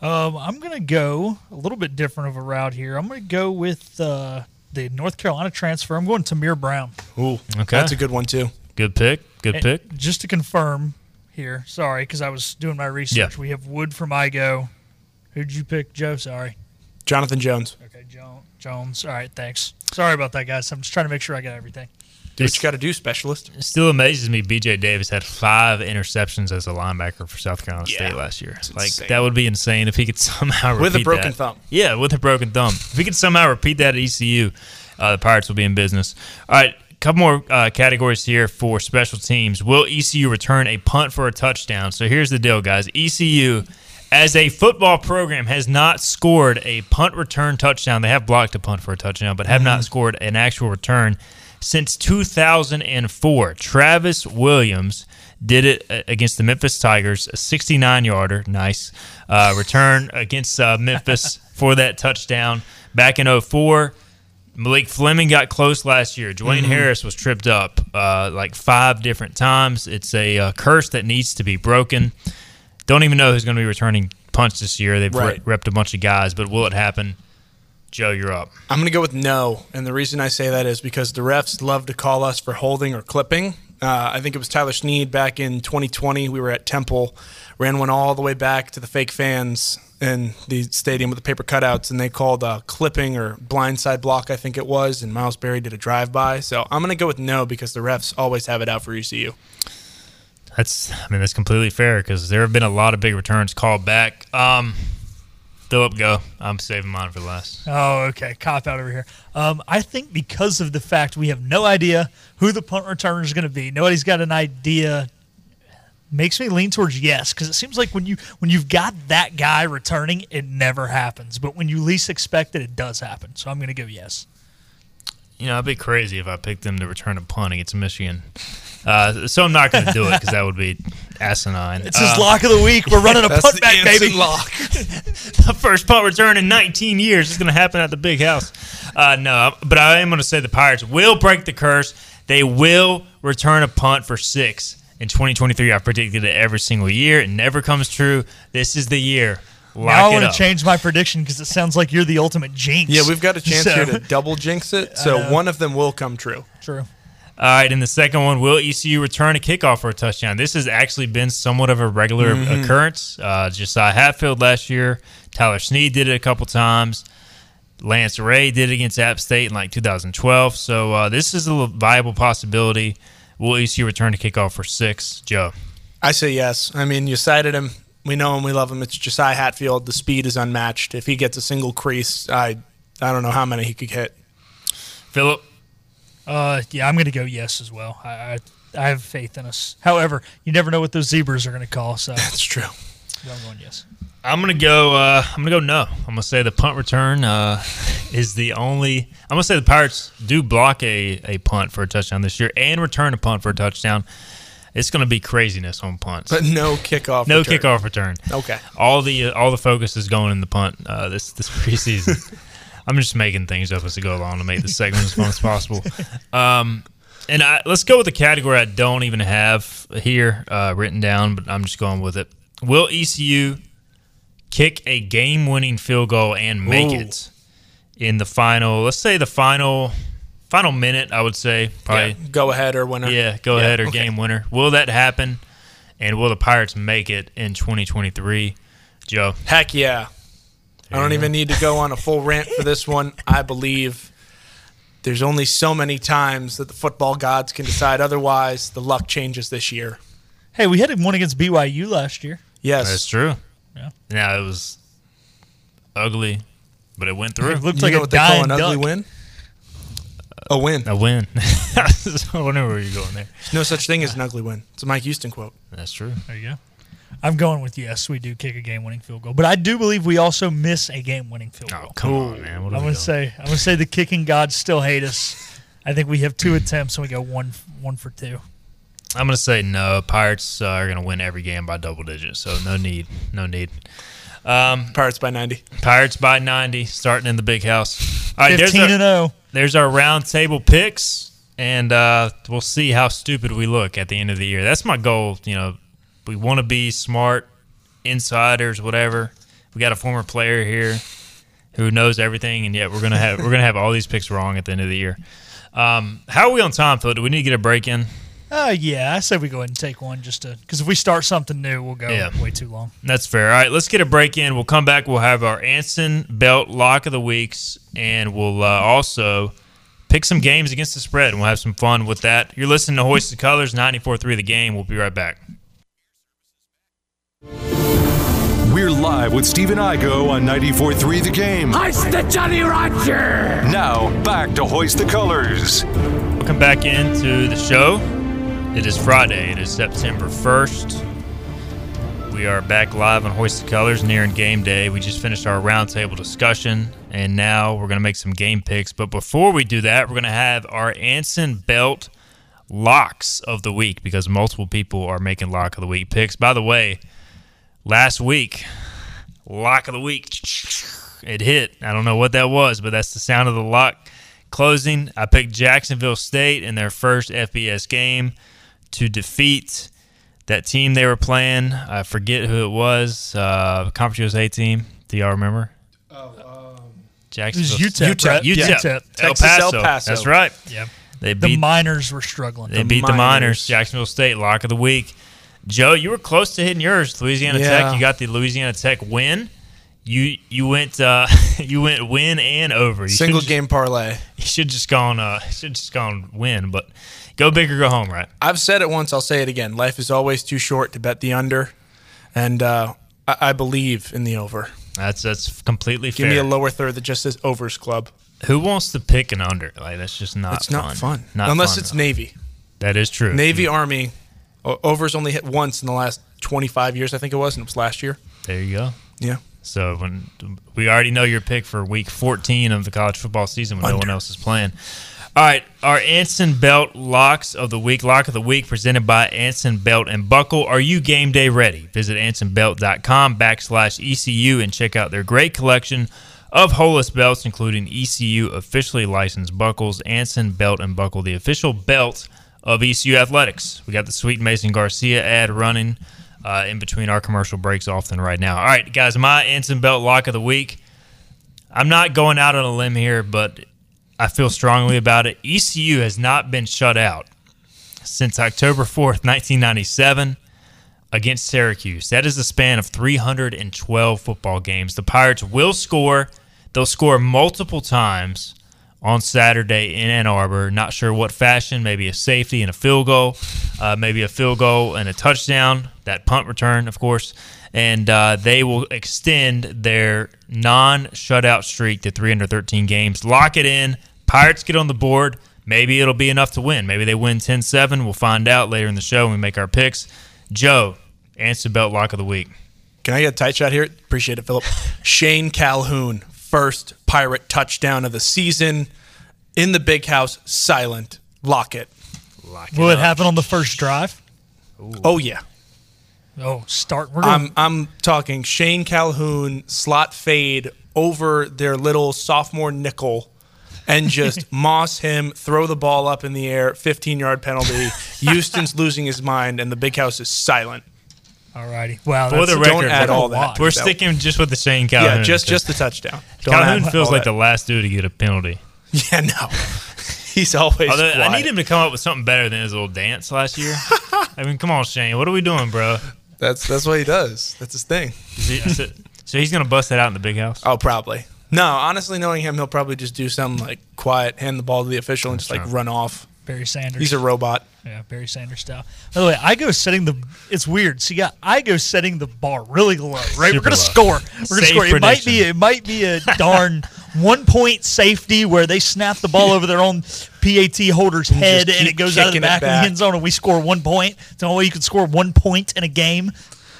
Um, I'm going to go a little bit different of a route here. I'm going to go with uh, the North Carolina transfer. I'm going to Tamir Brown.
Ooh,
Okay.
that's a good one too.
Good pick. Good
And
pick.
Just to confirm here, sorry, because I was doing my research.
Yeah.
We have Wood from Igoe. Who'd you pick, Joe? Sorry.
Jonathan Jones.
Okay, jo- Jones. All right, thanks. Sorry about that, guys. I'm just trying to make sure I got everything.
Do what you got to do, specialist.
It still amazes me. BJ Davis had five interceptions as a linebacker for South Carolina
Yeah,
State last year. Like
insane.
that would be insane if he could somehow
With a broken
that.
thumb.
Yeah, with a broken thumb. if he could somehow repeat that at ECU, uh, the Pirates will be in business. All right, a couple more uh, categories here for special teams. Will ECU return a punt for a touchdown? So here's the deal, guys. ECU. As a football program, has not scored a punt return touchdown. They have blocked a punt for a touchdown, but have not scored an actual return since 2004. Travis Williams did it uh, against the Memphis Tigers, a 69 yarder, nice uh, return against uh, Memphis for that touchdown back in 04. Malik Fleming got close last year. Dwayne Harris was tripped up uh, like five different times. It's a uh, curse that needs to be broken. Don't even know who's going to be returning punts this year. They've
Right.
re- repped a bunch of guys, but will it happen? Joe, you're up.
I'm going to go with no. And the reason I say that is because the refs love to call us for holding or clipping. Uh, I think it was Tyler Snead back in 2020. We were at Temple, ran one all the way back to the fake fans in the stadium with the paper cutouts, and they called uh, clipping or blindside block, I think it was, and Miles Berry did a drive by. So I'm going to go with no because the refs always have it out for ECU.
That's I mean that's completely fair because there have been a lot of big returns called back. Um, Philip, go. I'm saving mine for last.
Oh, okay. Cop out over here. Um, I think because of the fact we have no idea who the punt returner is going to be, nobody's got an idea. Makes me lean towards yes because it seems like when you when you've got that guy returning, it never happens. But when you least expect it, it does happen. So I'm going to go yes.
You know, I'd be crazy if I picked them to return a punt against Michigan. Uh, so I'm not going to do it because that would be asinine.
It's his lock of the week. We're running a punt back, baby.
lock.
the first punt return in 19 years. It's going to happen at the big house. Uh, no, but I am going to say the Pirates will break the curse. They will return a punt for six in 2023. I've predicted it every single year. It never comes true. This is the year. Lock
Now I want to change my prediction because it sounds like you're the ultimate jinx.
Yeah, we've got a chance
So-
here to double jinx it, so one of them will come true.
True.
All right, and the second one, will ECU return a kickoff for a touchdown? This has actually been somewhat of a regular
Mm-hmm.
occurrence. Uh, Josiah Hatfield last year, Tyler Snead did it a couple times. Lance Ray did it against App State in like 2012. So uh, this is a viable possibility. Will ECU return to kickoff for six? Joe.
I say yes. I mean, you cited him. We know him. We love him. It's Josiah Hatfield. The speed is unmatched. If he gets a single crease, I I don't know how many he could hit.
Philip.
Uh, yeah, I'm going to go yes as well. I, I I have faith in us. However, you never know what those zebras are going to call, so
That's true.
I'm going yes.
I'm gonna go. Uh, I'm gonna go. No. I'm gonna say the punt return uh, is the only. I'm gonna say the Pirates do block a, a punt for a touchdown this year and return a punt for a touchdown. It's gonna be craziness on punts.
But no kickoff. Return.
No
return.
kickoff return.
Okay.
All the uh, all the focus is going in the punt uh, this this preseason. I'm just making things up as we go along to make the segment as fun as possible. Um, and I, let's go with the category I don't even have here uh, written down, but I'm just going with it. Will ECU kick a game-winning field goal and make
Ooh.
it in the final? Let's say the final final minute. I would say probably.
Yeah, go ahead or winner.
Yeah, go
Yeah,
ahead or
okay.
game winner. Will that happen? And will the Pirates make it in 2023? Joe.
Heck yeah. I don't
you
even need to go on a full rant for this one. I believe there's only so many times that the football gods can decide otherwise. The luck changes this year.
Hey, we had one against BYU last year.
Yes.
That's true.
Yeah.
Now it was ugly, but it went through.
It looked
You
like
know
a
what they call
dying
an ugly
duck.
win? A win.
A win. I wonder where you're going there.
No such thing as an uh, ugly win. It's a Mike Houston quote.
That's true.
There you go. I'm going with yes, we do kick a game-winning field goal, but I do believe we also miss a game-winning field
oh,
goal.
Oh come Ooh. on, man! What
I'm gonna say I'm gonna say the kicking gods still hate us. I think we have two attempts and we go one one for two.
I'm gonna say no. Pirates uh, are gonna win every game by double digits, so no need, no need. Um,
Pirates by 90.
Pirates by 90, starting in the big house. All right, 15
there's
a,
and 0
there's our round table picks, and uh, we'll see how stupid we look at the end of the year. That's my goal. You know, we want to be smart, insiders, whatever. We got a former player here who knows everything, and yet we're gonna have we're gonna have all these picks wrong at the end of the year. Um, how are we on time, Phil? Do we need to get a break in?
Uh, yeah, I said we go ahead and take one just to because if we start something new, we'll go
Yeah.
way too long.
That's fair. All right, let's get a break in. We'll come back. We'll have our Anson Belt lock of the weeks, and we'll uh, also pick some games against the spread, and we'll have some fun with that. You're listening to Hoist the Colors, 94.3 The Game. We'll be right back.
We're live with Stephen Igoe on 94.3 The Game.
Heist the Jolly Roger!
Now, back to Hoist the Colors.
Welcome back into the show. It is Friday. It is September 1st. We are back live on Hoist the Colors, nearing game day. We just finished our roundtable discussion, and now we're going to make some game picks. But before we do that, we're going to have our Anson Belt locks of the week because multiple people are making lock of the week picks. By the way, last week, lock of the week, it hit. I don't know what that was, but that's the sound of the lock closing. I picked Jacksonville State in their first FBS game to defeat that team they were playing. I forget who it was. Uh, Conference USA team. Do y'all remember? Oh, um,
It was
Jacksonville.
UTEP,
UTEP,
right?
UTEP.
Yeah.
UTEP.
El
Texas El
Paso.
Paso.
That's right.
Yeah.
They beat, The
miners were struggling.
they beat the Miners.
Miners.
Jacksonville State lock of the week. Joe, you were close to hitting yours. Louisiana
Yeah.
Tech. You got the Louisiana Tech win. You you went uh, you went win and over. You
Single
should've-
game parlay.
You should just gone uh should just gone win, but go big or go home, right?
I've said it once. I'll say it again. Life is always too short to bet the under, and uh, I, I believe in the over.
That's that's completely fair.
Give
fair.
me a lower third that just says overs club.
Who wants to pick an under? Like that's just not.
It's not fun,
Not
unless
fun
it's. Navy.
That is true.
Navy Army o- overs only hit once in the last 25 years, I think it was, and it was last year.
There you go.
Yeah.
So when we already know your pick for week 14 of the college football season when no one else is playing. All right, our Anson Belt locks of the week, lock of the week presented by Anson Belt and Buckle. Are you game day ready? Visit ansonbelt.com backslash ECU and check out their great collection of holeless belts, including ECU officially licensed buckles, Anson Belt and Buckle, the official belt of ECU athletics. We got the sweet Mason Garcia ad running uh, in between our commercial breaks often right now. All right, guys, my Anson Belt lock of the week. I'm not going out on a limb here, but I feel strongly about it. ECU has not been shut out since October 4th, 1997 against Syracuse. That is a span of 312 football games. The Pirates will score. They'll score multiple times on Saturday in Ann Arbor. Not sure what fashion, maybe a safety and a field goal, uh, maybe a field goal and a touchdown, that punt return, of course. And uh, they will extend their non shutout streak to 313 games. Lock it in. Pirates get on the board. Maybe it'll be enough to win. Maybe they win 10 7. We'll find out later in the show when we make our picks. Joe, Anson Belt lock of the week.
Can I get a tight shot here? Appreciate it, Philip. Shane Calhoun, first Pirate touchdown of the season in the big house, silent. Lock it.
Lock
Will it happen on the first drive?
Oh, yeah.
Oh, start. We're.
I'm I'm talking Shane Calhoun slot fade over their little sophomore nickel and just moss him, throw the ball up in the air, 15 yard penalty. Houston's losing his mind, and the big house is silent.
Alrighty. Wow.
For
that's-
the
Don't add
we're
all that.
watch.
We're
That-
sticking just with the Shane Calhoun.
yeah, just just the touchdown. Don't
Calhoun feels like
that.
the last dude to get a penalty.
Yeah, no. He's always.
Although I need him to come up with something better than his little dance last year. I mean, come on, Shane. What are we doing, bro?
That's that's what he does. That's his thing.
Is he- so, so he's gonna bust that out in the big house.
Oh, probably. No, honestly, knowing him, he'll probably just do something like quiet, hand the ball to the official, and just like run off.
Barry Sanders.
He's a robot.
Yeah, Barry Sanders style. By the way, I go setting the. It's weird. See, yeah, I go setting the bar really low. Right, we're gonna
low.
score. We're gonna
Safe
score. It might be. It might be a darn one point safety where they snap the ball over their own PAT holder's head and it goes out of the
kicking it
back of the end zone and we score one point. It's the only way you can score one point in a game.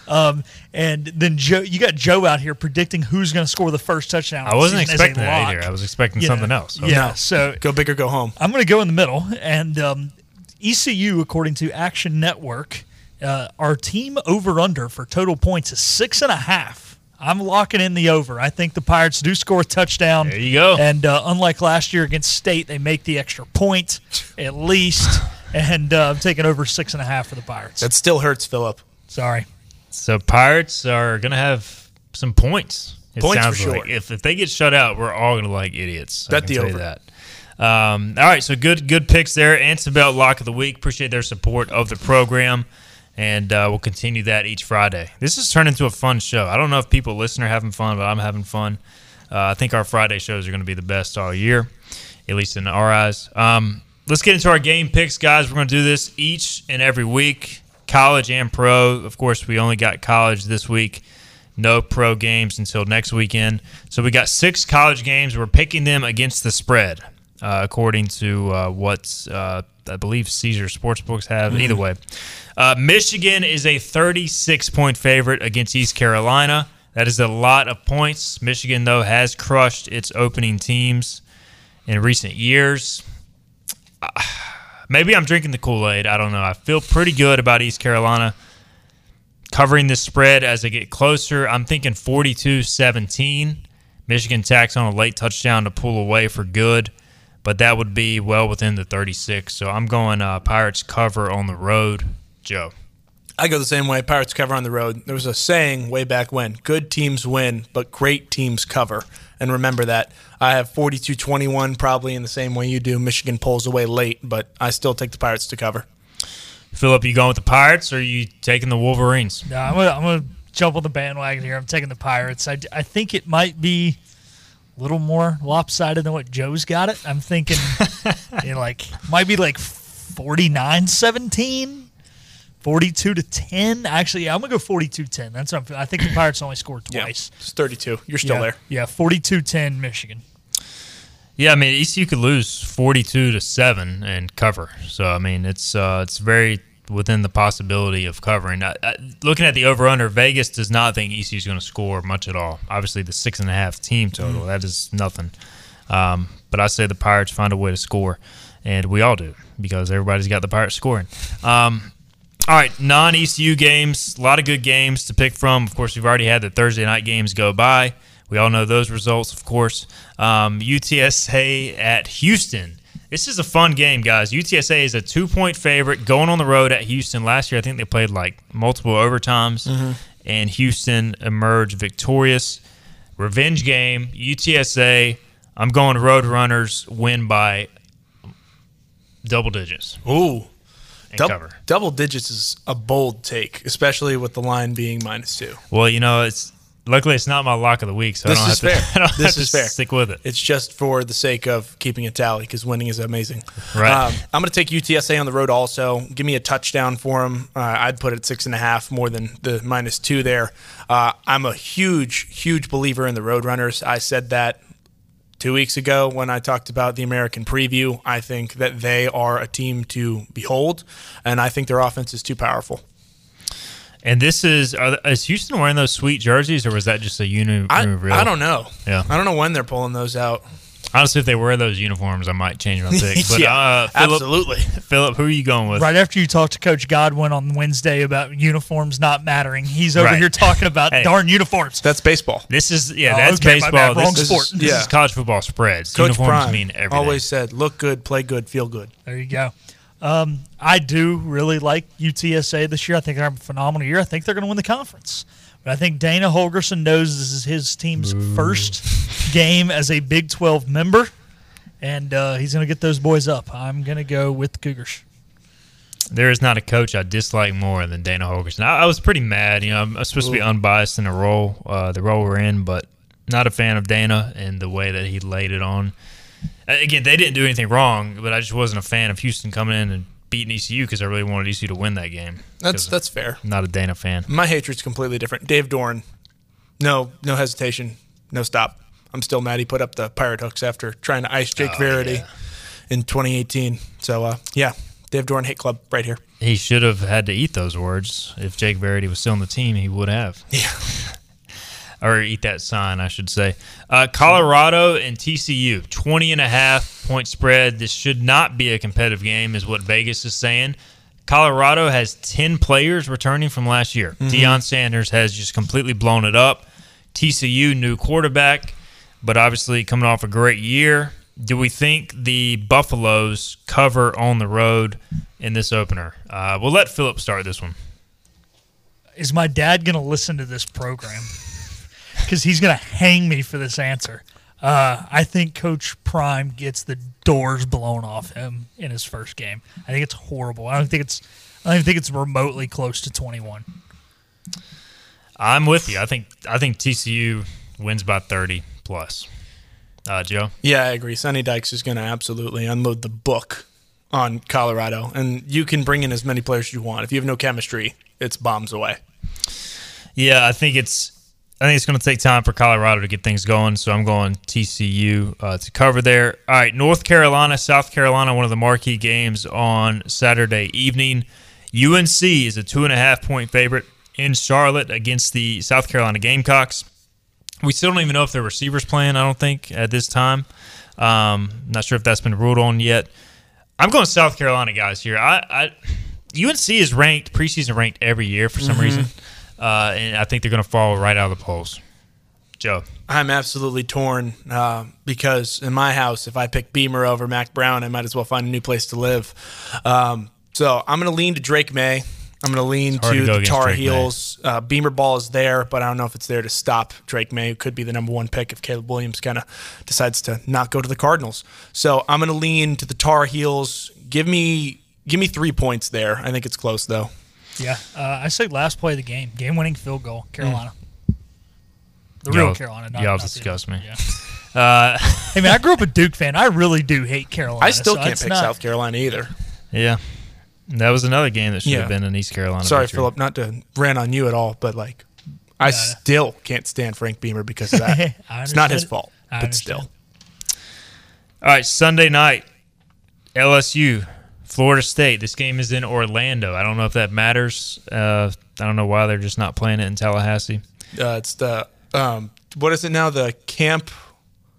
Um, and then Joe, you got Joe out here predicting who's going to score the first touchdown.
I wasn't expecting that
lock.
either. I was expecting
You
something
know,
else.
Yeah. So
Go big or go home.
I'm going to go in the middle. And um, ECU, according to Action Network, uh, our team over under for total points is six and a half. I'm locking in the over. I think the Pirates do score a touchdown.
There you go.
And uh, unlike last year against State, they make the extra point at least. And uh, I'm taking over six and a half for the Pirates.
That still hurts, Philip.
Sorry.
So Pirates are gonna have some points. It
Points for
sounds
sure.
like if if they get shut out, we're all gonna like idiots. I
Bet
can
the over.
that. Um, all right, so good good picks there. Anson Belt lock of the week. Appreciate their support of the program, and uh, we'll continue that each Friday. This has turned into a fun show. I don't know if people listen are having fun, but I'm having fun. Uh, I think our Friday shows are going to be the best all year, at least in our eyes. Um, let's get into our game picks, guys. We're going to do this each and every week, college and pro. Of course, we only got college this week. No pro games until next weekend. So we got six college games. We're picking them against the spread, uh, according to uh, what uh, I believe Caesar Sportsbooks have. Either way, uh, Michigan is a 36 point favorite against East Carolina. That is a lot of points. Michigan, though, has crushed its opening teams in recent years. Uh, Maybe I'm drinking the Kool Aid. I don't know. I feel pretty good about East Carolina covering the spread as they get closer. I'm thinking 42 17. Michigan tacks on a late touchdown to pull away for good, but that would be well within the 36. So I'm going uh, Pirates cover on the road. Joe.
I go the same way. Pirates cover on the road. There was a saying way back when good teams win, but great teams cover. And remember that. I have 42 21, probably in the same way you do. Michigan pulls away late, but I still take the Pirates to cover.
Philip, you going with the Pirates or are you taking the Wolverines?
No, I'm gonna, I'm jump on the bandwagon here. I'm taking the Pirates. I, I think it might be a little more lopsided than what Joe's got it. I'm thinking, you know, like might be like 49-17. 42 to 10. Actually, yeah, I'm going to go 42-10. That's what I'm, I think the Pirates only scored
Yeah,
twice.
it's 32. You're still
yeah.
there.
Yeah, 42-10 Michigan.
Yeah, I mean ECU could lose forty-two to seven and cover. So I mean it's uh, it's very within the possibility of covering. I, I, looking at the over/under, Vegas does not think ECU is going to score much at all. Obviously, the six and a half team total that is nothing. Um, but I say the Pirates find a way to score, and we all do because everybody's got the Pirates scoring. Um, all right, non ECU games, a lot of good games to pick from. Of course, we've already had the Thursday night games go by. We all know those results, of course. Um, UTSA at Houston. This is a fun game, guys. UTSA is a two point favorite going on the road at Houston. Last year, I think they played like multiple overtimes, mm-hmm. and Houston emerged victorious. Revenge game, UTSA. I'm going Roadrunners win by double digits
Ooh.
and
Dou-
cover.
Double digits is a bold take, especially with the line being minus two.
Well, you know, it's luckily it's not my lock of the week, so
This
I don't
is
have to.
fair.
I don't
This
have
is
to
fair.
Stick with it.
It's just for the sake of keeping a tally because winning is amazing.
Right.
Um, I'm going to take UTSA on the road also. Give me a touchdown for them. Uh, I'd put it six and a half more than the minus two there. Uh, I'm a huge, huge believer in the Roadrunners. I said that two weeks ago when I talked about the American preview. I think that they are a team to behold, and I think their offense is too powerful.
And this is are, is Houston wearing those sweet jerseys, or was that just a uni?
I,
real?
I don't know.
Yeah.
I don't know when they're pulling those out.
Honestly, if they wear those uniforms, I might change my pick. But
yeah,
uh, Phillip,
absolutely.
Philip, who are you going with?
Right after you talked to Coach Godwin on Wednesday about uniforms not mattering, he's over
Right.
here talking about
Hey.
darn uniforms.
That's baseball.
This is yeah,
Oh,
that's
okay,
baseball.
bad. Wrong
this
sport.
Is, this
Yeah.
is college football spreads.
Coach
Uniforms
Prime
mean everything.
always said, "Look good, play good, feel good."
There you go. Um, I do really like UTSA this year. I think they're having a phenomenal year. I think they're going to win the conference. But I think Dana Holgorsen knows this is his team's first game as a Big 12 member, and uh, he's going to get those boys up. I'm going to go with the Cougars.
there is not a coach I dislike more than Dana Holgorsen. I, I was pretty mad. You know, I'm supposed to be unbiased in the role, uh, the role we're in, but not a fan of Dana and the way that he laid it on. Uh, Again, they didn't do anything wrong, but I just wasn't a fan of Houston coming in and beating ECU because I really wanted ECU to win that game.
That's that's fair.
I'm not a Dana fan.
My hatred's completely different. Dave Doeren, no, no hesitation, no stop. I'm still mad he put up the pirate hooks after trying to ice Jake Verity in 2018. So uh, yeah, Dave Doeren hate club right here.
He should have had to eat those words. If Jake Verity was still on the team, he would have.
Yeah.
or eat that sign, I should say. Uh, Colorado and TCU, 20 and a half point spread. This should not be a competitive game, is what Vegas is saying. Colorado has 10 players returning from last year. Deion Sanders has just completely blown it up. TCU, new quarterback, but obviously coming off a great year. Do we think the Buffaloes cover on the road in this opener? Uh, we'll let Philip start this one.
Is my dad going to listen to this program? Because he's going to hang me for this answer. Uh, I think Coach Prime gets the doors blown off him in his first game. I think it's horrible. I don't think it's. I don't think it's remotely close to 21.
I'm with you. I think I think TCU wins by 30 plus. Uh, Joe,
Yeah, I agree. Sonny Dykes is going to absolutely unload the book on Colorado, and you can bring in as many players as you want. If you have no chemistry, it's bombs away.
yeah, I think it's I think it's going to take time for Colorado to get things going. So I'm going TCU uh, to cover there. All right, North Carolina, South Carolina, one of the marquee games on Saturday evening. UNC is a two and a half point favorite in Charlotte against the South Carolina Gamecocks. We still don't even know if their receivers playing. I don't think at this time. Um, not sure if that's been ruled on yet. I'm going South Carolina guys here. I, I UNC is ranked preseason ranked every year for some reason, uh, and I think they're going to fall right out of the polls. Joe,
I'm absolutely torn uh, because in my house, if I pick Beamer over Mack Brown, I might as well find a new place to live. Um, so I'm going to lean to Drake Maye. I'm going to lean to
to
the Tar
Drake
Heels. Uh, Beamer ball is there, but I don't know if it's there to stop Drake Maye, who could be the number one pick if Caleb Williams kind of decides to not go to the Cardinals. So I'm going to lean to the Tar Heels. Give me give me three points there. I think it's close though.
Yeah, uh, I say last play of the game, game-winning field goal, Carolina. The real
Y'all-
Carolina. Not,
y'all
not
disgust me.
Yeah.
Uh,
Hey man, I grew up a Duke fan. I really do hate Carolina.
I still
so
can't pick
not-
South Carolina either.
yeah, that was another game that should
Yeah.
have been an East Carolina.
Sorry,
victory.
Philip, not to rant on you at all, but like, I
Yeah.
still can't stand Frank Beamer because of that. It's not his fault,
I
but
understand.
still.
All right, Sunday night, LSU, Florida State. This game is in Orlando. I don't know if that matters. Uh, I don't know why they're just not playing it in Tallahassee.
Uh, it's the um, what is it now? The camp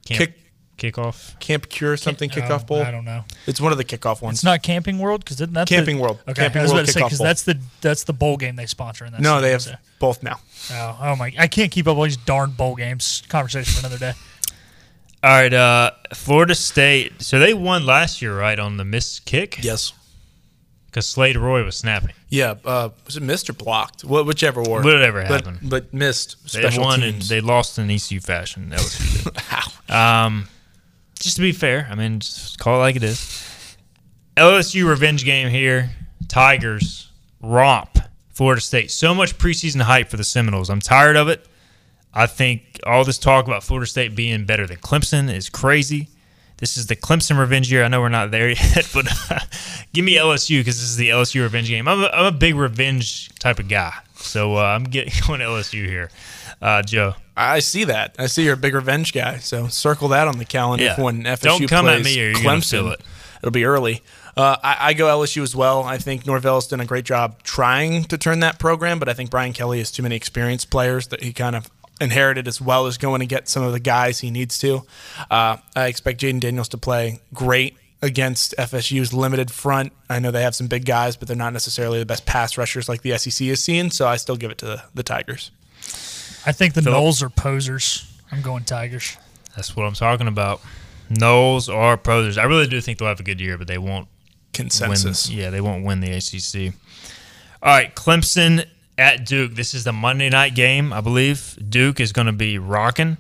Camp,
kick
kickoff.
camp cure something
Oh,
kickoff bowl.
I don't know.
It's one of the kickoff ones.
It's not Camping World because that's
Camping
the,
World.
Okay,
Camping
I was
World
about to say
kickoff
because
bowl.
that's the that's the bowl game they sponsor. In that
no, they have both now.
Oh, oh my! I can't keep up all these darn bowl games. Conversation for another day.
All right, uh, Florida State. So they won last year, right, on the missed kick?
Yes.
Because Slade Roy was snapping.
Yeah. Uh, was it missed or blocked? Wh- whichever war.
Whatever
but,
happened.
But missed.
They won
teams.
and they lost in ECU fashion. LSU did. Um, just to be fair, I mean, just call it like it is. LSU revenge game here. Tigers romp Florida State. So much preseason hype for the Seminoles. I'm tired of it. I think all this talk about Florida State being better than Clemson is crazy. This is the Clemson revenge year. I know we're not there yet, but give me LSU because this is the LSU revenge game. I'm a, I'm a big revenge type of guy, so uh, I'm getting going LSU here. Uh, Joe.
I see that. I see you're a big revenge guy. So circle that on the calendar
Yeah.
when FSU
Don't come at
plays
me or
Clemson.
it.
It'll be early. Uh, I, I go LSU as well. I think Norvell's done a great job trying to turn that program, but I think Brian Kelly has too many experienced players that he kind of inherited as well as going to get some of the guys he needs to. Uh, I expect Jayden Daniels to play great against FSU's limited front. I know they have some big guys, but they're not necessarily the best pass rushers like the SEC has seen, so I still give it to the, the Tigers.
I think the
Philip?
Noles are posers. I'm going Tigers.
That's what I'm talking about. Noles are Pros. I really do think they'll have a good year, but they won't
Consensus.
win. Yeah, they won't win the ACC. All right, Clemson at Duke. This is the Monday night game, I believe. Duke is going to be rocking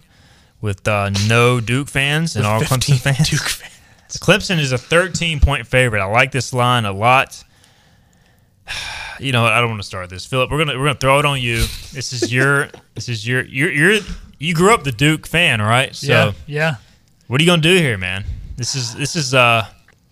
with uh, no Duke fans and all Clemson fans.
Duke fans.
Clemson is a 13 point favorite. I like this line a lot. You know, what? I don't want to start this, Philip. We're gonna we're gonna throw it on you. This is your this is your you're you're you grew up the Duke fan, right? So
yeah, yeah,
what are you gonna do here, man? This is this is uh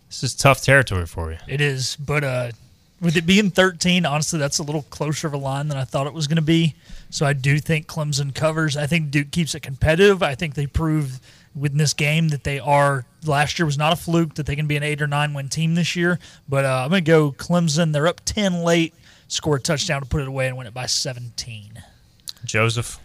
this is tough territory for you.
it is. But uh, with it being 13, honestly, that's a little closer of a line than I thought it was going to be. So I do think Clemson covers. I think Duke keeps it competitive. I think they prove within this game that they are. Last year was not a fluke that they can be an eight or nine win team this year. But uh, I'm going to go Clemson. They're up 10 late, score a touchdown to put it away and win it by 17.
Joseph.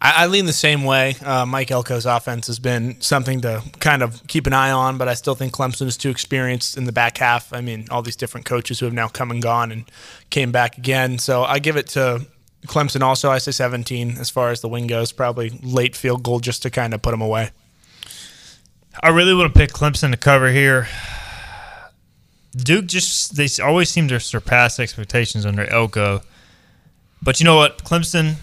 I, I lean the same way. Uh, Mike Elko's offense has been something to kind of keep an eye on, but I still think Clemson is too experienced in the back half. I mean, all these different coaches who have now come and gone and came back again. So I give it to Clemson also. I say 17 as far as the win goes. Probably late field goal just to kind of put them away.
I really want to pick Clemson to cover here. Duke just they always seem to surpass expectations under Elko. But you know what? Clemson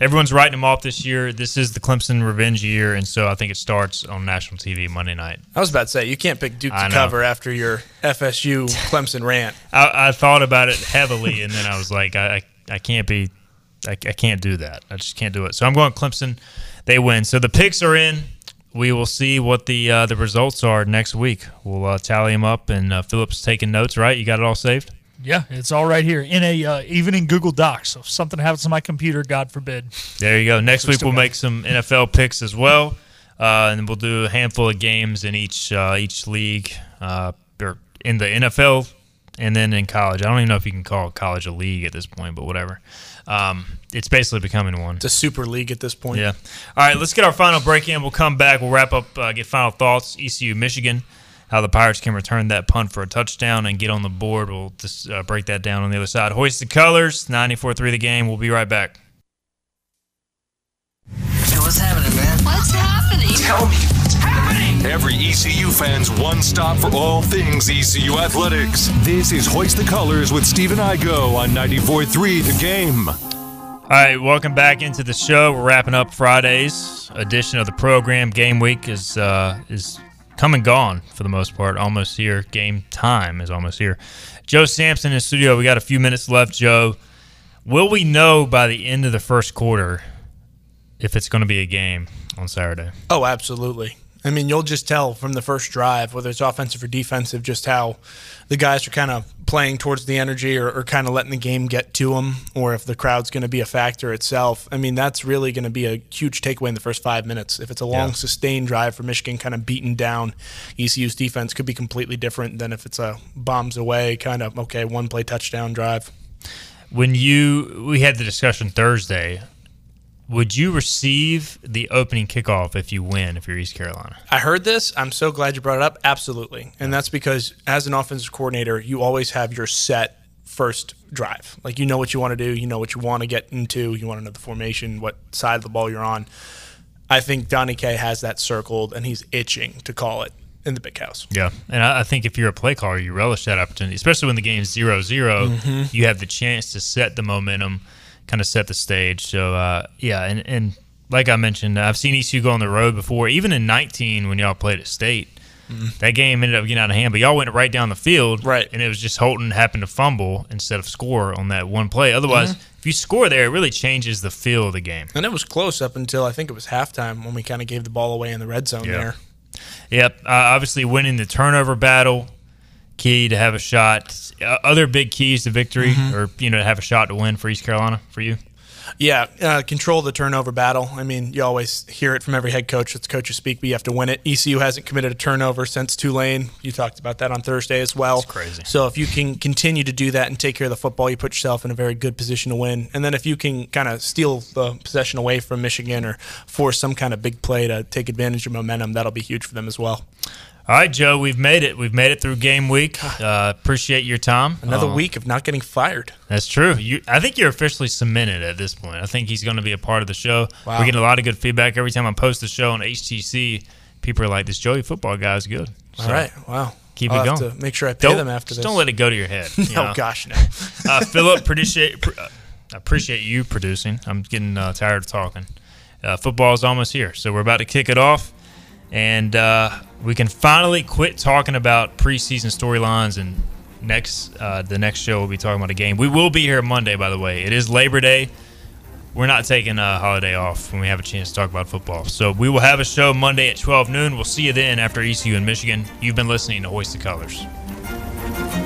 everyone's writing them off this year. This is the Clemson revenge year and so I think it starts on national TV Monday night.
I was about to say, you can't pick Duke
I
to
know.
cover after your FSU Clemson rant.
I, I thought about it heavily and then I was like I I, can't be I, I can't do that. I just can't do it. So I'm going Clemson. They win. So the picks are in. We will see what the uh, the results are next week. We'll uh, tally them up, and uh, Philip's taking notes. Right? You got it all saved.
Yeah, it's all right here in a uh, even in Google Docs. So if something happens to my computer, God forbid.
There you go. Next week we'll make some NFL picks as well, uh, and we'll do a handful of games in each uh, each league, uh, or in the NFL, and then in college. I don't even know if you can call college a league at this point, but whatever. Um, it's basically becoming one.
It's a super league at this point.
Yeah. All right, let's get our final break in. We'll come back. We'll wrap up, uh, get final thoughts. ECU, Michigan, how the Pirates can return that punt for a touchdown and get on the board. We'll just uh, break that down on the other side. Hoist the colors, 94 3 the game. We'll be right back.
Hey, what's happening, man?
What's happening?
Tell me what's happening.
Every ECU fan's one stop for all things ECU athletics. This is Hoist the Colors with Stephen Igoe on 94.3 The Game.
All right, welcome back into the show. We're wrapping up Friday's edition of the program. Game week is uh, is come and gone for the most part. Almost here. Game time is almost here. Joe Sampson in the studio. We got a few minutes left, Joe. Will we know by the end of the first quarter if it's going to be a game on Saturday?
Oh, absolutely. I mean, you'll just tell from the first drive, whether it's offensive or defensive, just how the guys are kind of playing towards the energy or, or kind of letting the game get to them, or if the crowd's going to be a factor itself. I mean, that's really going to be a huge takeaway in the first five minutes. If it's a long,
Yeah.
sustained drive for Michigan, kind of beaten down ECU's defense, could be completely different than if it's a bombs away, kind of, okay, one play touchdown drive.
When you we had the discussion Thursday, would you receive the opening kickoff if you win if you're East Carolina?
I heard this. I'm so glad you brought it up. Absolutely. And that's because as an offensive coordinator, you always have your set first drive. Like you know what you want to do, you know what you want to get into, you want to know the formation, what side of the ball you're on. I think Donnie K has that circled and he's itching to call it in the big house.
Yeah, and I, I think if you're a play caller, you relish that opportunity, especially when the game's 0 0. Mm-hmm. You have the chance to set the momentum, kind of set the stage. So, uh, yeah, and, and like I mentioned, I've seen ECU go on the road before, even in 19 when y'all played at State. That game ended up getting out of hand, but y'all went right down the field,
Right.
And it was just Holton happened to fumble instead of score on that one play. Otherwise, if you score there, it really changes the feel of the game.
And it was close up until I think it was halftime when we kind of gave the ball away in the red zone
Yeah.
there.
Yep. Uh, obviously, winning the turnover battle, key to have a shot. Uh, other big keys to victory, or you know, to have a shot to win for East Carolina for you.
Yeah, uh, control the turnover battle. I mean, you always hear it from every head coach. It's coaches speak, but you have to win it. ECU hasn't committed a turnover since Tulane. You talked about that on Thursday as well.
That's crazy.
So if you can continue to do that and take care of the football, you put yourself in a very good position to win. And then if you can kind of steal the possession away from Michigan or force some kind of big play to take advantage of momentum, that'll be huge for them as well.
All right, Joe, we've made it. We've made it through game week. Uh, appreciate your time.
Another
Uh,
week of not getting fired.
That's true. You, I think you're officially cemented at this point. I think he's going to be a part of the show.
Wow.
We're getting a lot of good feedback every time I post the show on HTC. People are like, "This Joey football guy is good."
All
So,
right. Wow.
keep
I'll
it
have
going.
to make sure I pay
Don't,
them after
just
this.
don't let it go to your head. you
Oh gosh, no.
uh, Philip, appreciate pr- uh, appreciate you producing. I'm getting uh, tired of talking. Uh, football is almost here, so we're about to kick it off, and uh, we can finally quit talking about preseason storylines. And next, uh, the next show we'll be talking about a game. We will be here Monday, by the way. It is Labor Day. We're not taking a holiday off when we have a chance to talk about football. So we will have a show Monday at 12 noon. We'll see you then after ECU in Michigan. You've been listening to Hoist the Colors.